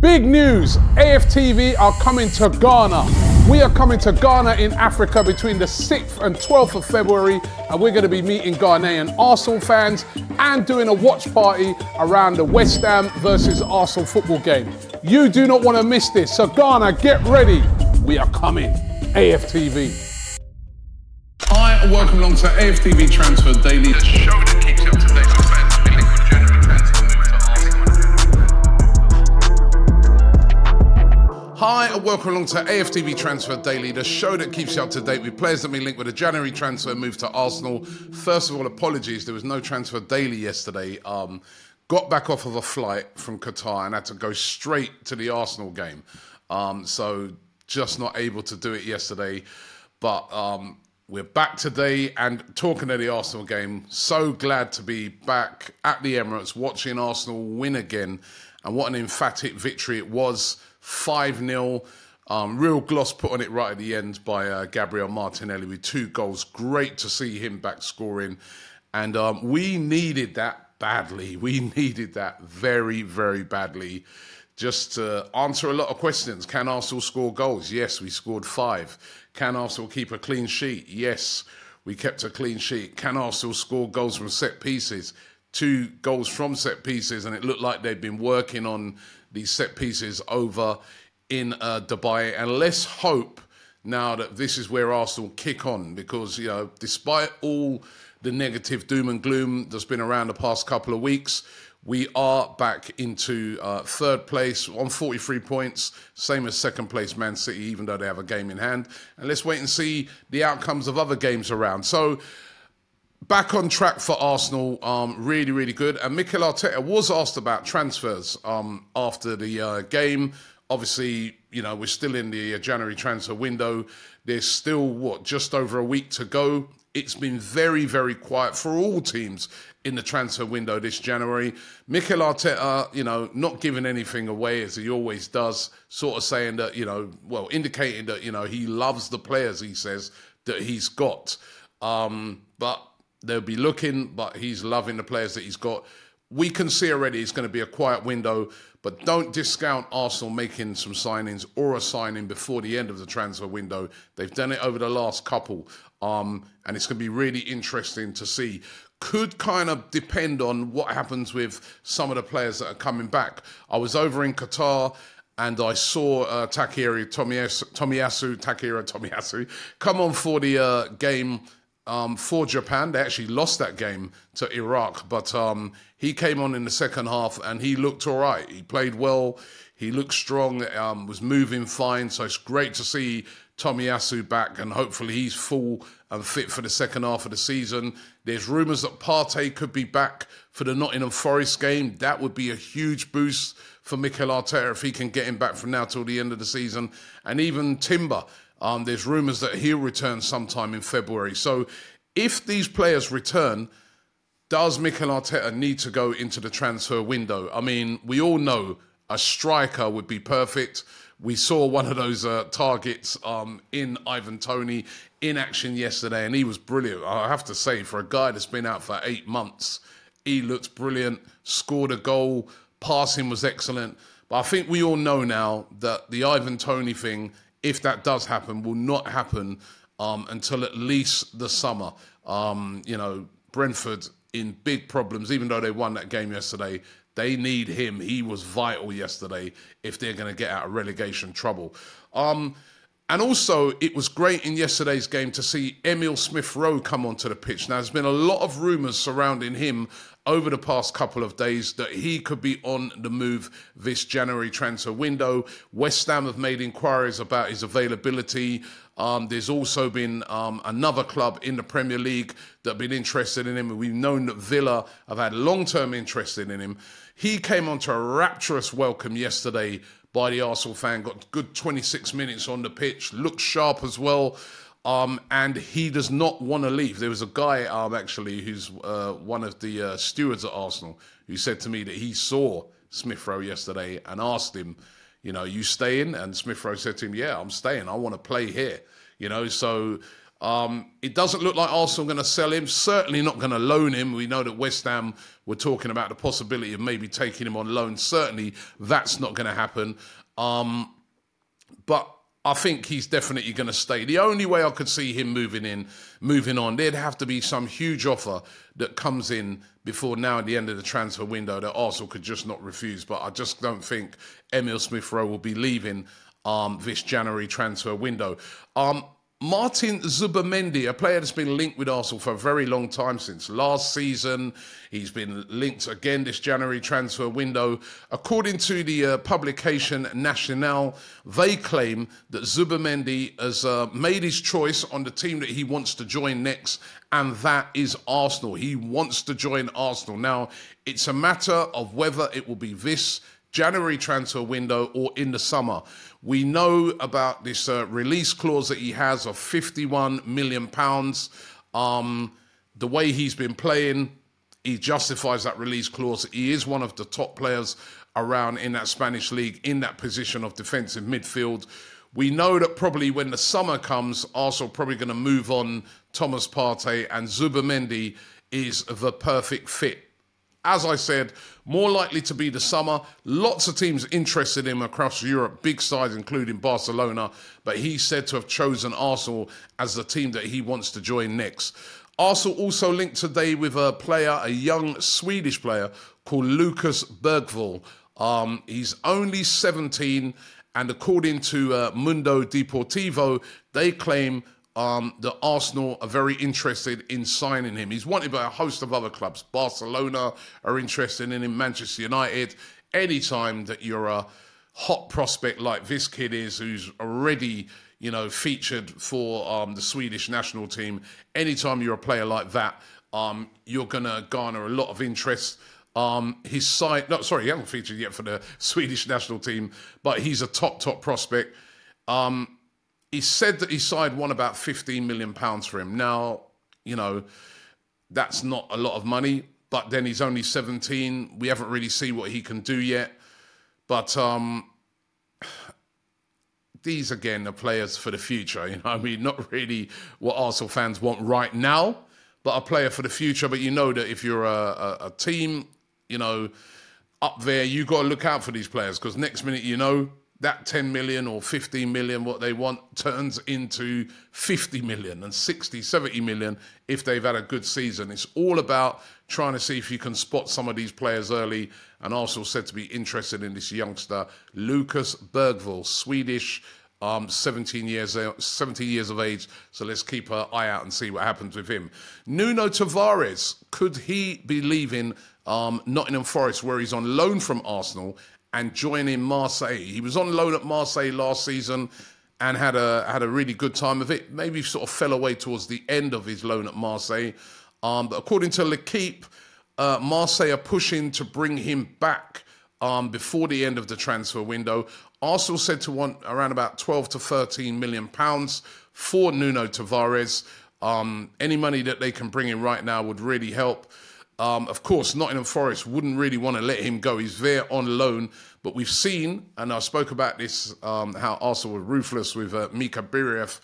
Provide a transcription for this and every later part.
Big news AFTV are coming to Ghana. We are coming to Ghana in Africa between the 6th and 12th of February, and we're going to be meeting Ghanaian Arsenal fans and doing a watch party around the West Ham versus Arsenal football game. You do not want to miss this, so Ghana, get ready. We are coming. AFTV. Hi, and welcome along to AFTV Transfer Daily, the show that keeps and welcome along to AFTV Transfer Daily, the show that keeps you up to date with players that been linked with a January transfer move to Arsenal. First of all, apologies, there was no transfer daily yesterday. Um, got back off of a flight from Qatar and had to go straight to the Arsenal game. Um, so just not able to do it yesterday. But um, we're back today and talking to the Arsenal game. So glad to be back at the Emirates watching Arsenal win again. And what an emphatic victory it was 5 0. Um, real gloss put on it right at the end by uh, Gabriel Martinelli with two goals. Great to see him back scoring. And um, we needed that badly. We needed that very, very badly just to answer a lot of questions. Can Arsenal score goals? Yes, we scored five. Can Arsenal keep a clean sheet? Yes, we kept a clean sheet. Can Arsenal score goals from set pieces? Two goals from set pieces, and it looked like they'd been working on these set pieces over in uh, Dubai. And let's hope now that this is where Arsenal kick on, because you know, despite all the negative doom and gloom that's been around the past couple of weeks, we are back into uh, third place on 43 points, same as second place Man City, even though they have a game in hand. And let's wait and see the outcomes of other games around. So, back on track for Arsenal, um, really, really good. And Mikel Arteta was asked about transfers um, after the uh, game. Obviously, you know, we're still in the uh, January transfer window. There's still, what, just over a week to go. It's been very, very quiet for all teams in the transfer window this January. Mikel Arteta, you know, not giving anything away as he always does, sort of saying that, you know, well, indicating that, you know, he loves the players, he says, that he's got. Um, but they'll be looking, but he's loving the players that he's got. We can see already it's going to be a quiet window, but don't discount Arsenal making some signings or a signing before the end of the transfer window. They've done it over the last couple, um, and it's going to be really interesting to see. Could kind of depend on what happens with some of the players that are coming back. I was over in Qatar and I saw uh, Takehiro Tomiyasu, Tomiyasu, Takehiro Tomiyasu come on for the uh, game um, for Japan. They actually lost that game to Iraq, but um, he came on in the second half and he looked all right. He played well. He looked strong. Um, was moving fine. So it's great to see Tomiyasu back, and hopefully he's full and fit for the second half of the season. There's rumours that Partey could be back for the Nottingham Forest game. That would be a huge boost for Mikel Arteta if he can get him back from now till the end of the season. And even Timber, um, there's rumours that he'll return sometime in February. So if these players return, does Mikel Arteta need to go into the transfer window? I mean, we all know a striker would be perfect. We saw one of those uh, targets um, in Ivan Tony in action yesterday, and he was brilliant. I have to say, for a guy that's been out for eight months, he looked brilliant, scored a goal, passing was excellent. But I think we all know now that the Ivan Tony thing, if that does happen, will not happen um, until at least the summer. Um, you know, Brentford in big problems, even though they won that game yesterday. They need him. He was vital yesterday if they're going to get out of relegation trouble. Um, and also, it was great in yesterday's game to see Emil Smith Rowe come onto the pitch. Now, there's been a lot of rumours surrounding him over the past couple of days that he could be on the move this January transfer window. West Ham have made inquiries about his availability. Um, there's also been um, another club in the Premier League that have been interested in him. We've known that Villa have had long term interest in him. He came onto a rapturous welcome yesterday by the Arsenal fan, got good 26 minutes on the pitch, looked sharp as well. Um, and he does not want to leave. There was a guy, um, actually, who's uh, one of the uh, stewards at Arsenal, who said to me that he saw Smith Rowe yesterday and asked him, you know, you staying? And Smith Rowe said to him, yeah, I'm staying. I want to play here. You know, so um, it doesn't look like Arsenal going to sell him. Certainly not going to loan him. We know that West Ham were talking about the possibility of maybe taking him on loan. Certainly that's not going to happen. Um, but I think he's definitely going to stay. The only way I could see him moving in, moving on, there'd have to be some huge offer that comes in before now at the end of the transfer window that Arsenal could just not refuse. But I just don't think Emil Smith Rowe will be leaving um, this January transfer window. Um, Martin Zubimendi, a player that's been linked with Arsenal for a very long time since last season. He's been linked again this January transfer window. According to the uh, publication Nacional, they claim that Zubimendi has uh, made his choice on the team that he wants to join next, and that is Arsenal. He wants to join Arsenal. Now, it's a matter of whether it will be this January transfer window or in the summer. We know about this uh, release clause that he has of 51 million pounds. Um, the way he's been playing, he justifies that release clause. He is one of the top players around in that Spanish league in that position of defensive midfield. We know that probably when the summer comes, Arsenal probably going to move on Thomas Partey and Zubimendi is the perfect fit as I said, more likely to be the summer. Lots of teams interested in him across Europe, big sides, including Barcelona. But he's said to have chosen Arsenal as the team that he wants to join next. Arsenal also linked today with a player, a young Swedish player called Lucas Bergvall. Um, he's only 17, and according to uh, Mundo Deportivo, they claim um, that Arsenal are very interested in signing him. He's wanted by a host of other clubs. Barcelona are interested in him, Manchester United. Anytime that you're a hot prospect like this kid is, who's already, you know, featured for um, the Swedish national team, anytime you're a player like that, um, you're going to garner a lot of interest. Um, his side, no, sorry, he hasn't featured yet for the Swedish national team, but he's a top, top prospect. Um, he said that his side won about 15 million pounds for him. Now, you know, that's not a lot of money, but then he's only 17. We haven't really seen what he can do yet. But um, these again are players for the future. You know, I mean, not really what Arsenal fans want right now, but a player for the future. But you know that if you're a, a, a team, you know, up there, you got to look out for these players because next minute, you know, that 10 million or 15 million, what they want, turns into 50 million and 60, 70 million if they've had a good season. It's all about trying to see if you can spot some of these players early. And Arsenal said to be interested in this youngster, Lucas Bergvall, Swedish. Um, 17 years, 17 years of age. So let's keep an eye out and see what happens with him. Nuno Tavares, could he be leaving um, Nottingham Forest, where he's on loan from Arsenal, and joining Marseille. He was on loan at Marseille last season and had a had a really good time of it. Maybe sort of fell away towards the end of his loan at Marseille. Um, but according to L'Equipe, uh, Marseille are pushing to bring him back um, before the end of the transfer window. Arsenal said to want around about 12 to 13 million pounds for Nuno Tavares. Um, any money that they can bring in right now would really help. Um, of course, Nottingham Forest wouldn't really want to let him go. He's there on loan. But we've seen, and I spoke about this, um, how Arsenal were ruthless with uh, Mika Biereth,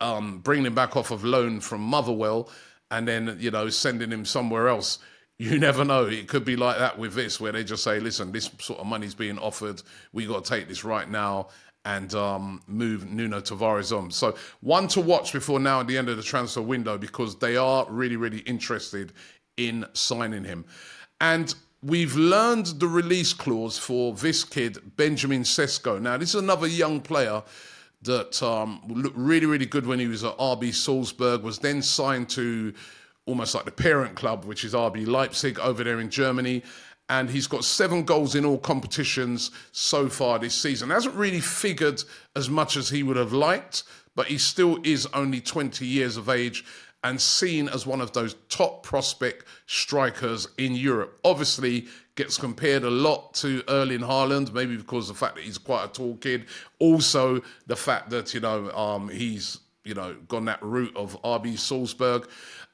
um, bringing him back off of loan from Motherwell and then, you know, sending him somewhere else. You never know. It could be like that with this, where they just say, listen, this sort of money's being offered. we got to take this right now and um, move Nuno Tavares on. So one to watch before now at the end of the transfer window because they are really, really interested in signing him. And we've learned the release clause for this kid, Benjamin Sesko. Now, this is another young player that um, looked really, really good when he was at RB Salzburg, was then signed to almost like the parent club, which is RB Leipzig over there in Germany. And he's got seven goals in all competitions so far this season. Hasn't really figured as much as he would have liked, but he still is only 20 years of age and seen as one of those top prospect strikers in Europe. Obviously, gets compared a lot to Erling Haaland, maybe because of the fact that he's quite a tall kid. Also, the fact that you know um, he's you know gone that route of RB Salzburg.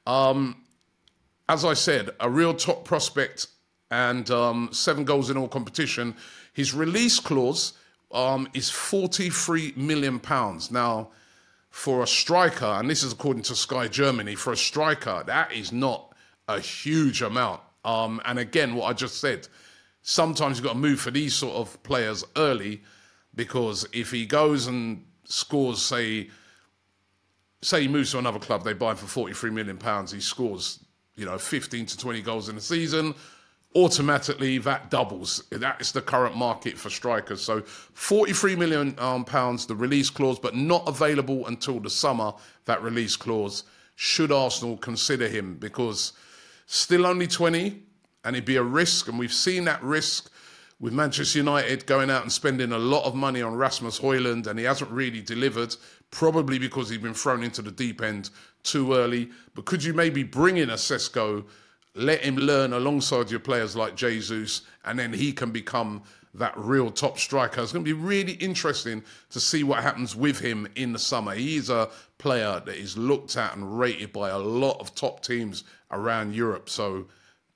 Um, as I said, a real top prospect and um, seven goals in all competition. His release clause um, is 43 million pounds. Now for a striker, and this is according to Sky Germany, for a striker, that is not a huge amount. Um, and again, what I just said, sometimes you've got to move for these sort of players early because if he goes and scores, say, say he moves to another club, they buy him for 43 million pounds, he scores, you know, 15 to 20 goals in a season automatically that doubles. That is the current market for strikers. So 43 million um, pounds, the release clause, but not available until the summer. That release clause. Should Arsenal consider him because still only 20, and it'd be a risk, and we've seen that risk with Manchester United going out and spending a lot of money on Rasmus Højlund, and he hasn't really delivered, probably because he's been thrown into the deep end too early. But could you maybe bring in a Sesko? Let him learn alongside your players like Jesus, and then he can become that real top striker. It's going to be really interesting to see what happens with him in the summer. He's a player that is looked at and rated by a lot of top teams around Europe. So,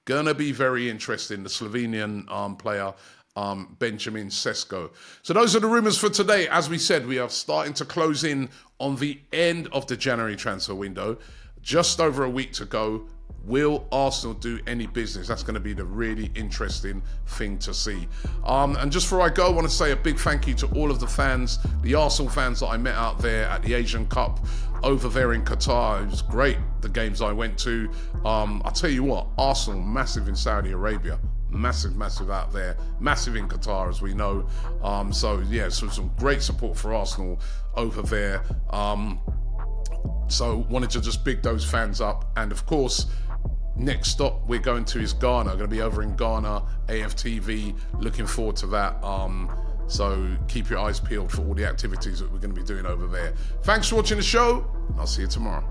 going to be very interesting. The Slovenian um, player. Um, Benjamin Sesko. So, those are the rumours for today. As we said, we are starting to close in on the end of the January transfer window. Just over a week to go. Will Arsenal do any business? That's going to be the really interesting thing to see. Um, and just before I go, I want to say a big thank you to all of the fans, the Arsenal fans that I met out there at the Asian Cup over there in Qatar. It was great, the games I went to. Um, I'll tell you what, Arsenal, massive in Saudi Arabia. Massive, massive out there, massive in Qatar, as we know. Um, so, yeah, so some great support for Arsenal over there. Um, so, wanted to just big those fans up. And of course, next stop we're going to is Ghana. Going to be over in Ghana, AFTV. Looking forward to that. Um, so keep your eyes peeled for all the activities that we're going to be doing over there. Thanks for watching the show. I'll see you tomorrow.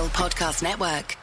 Podcast Network.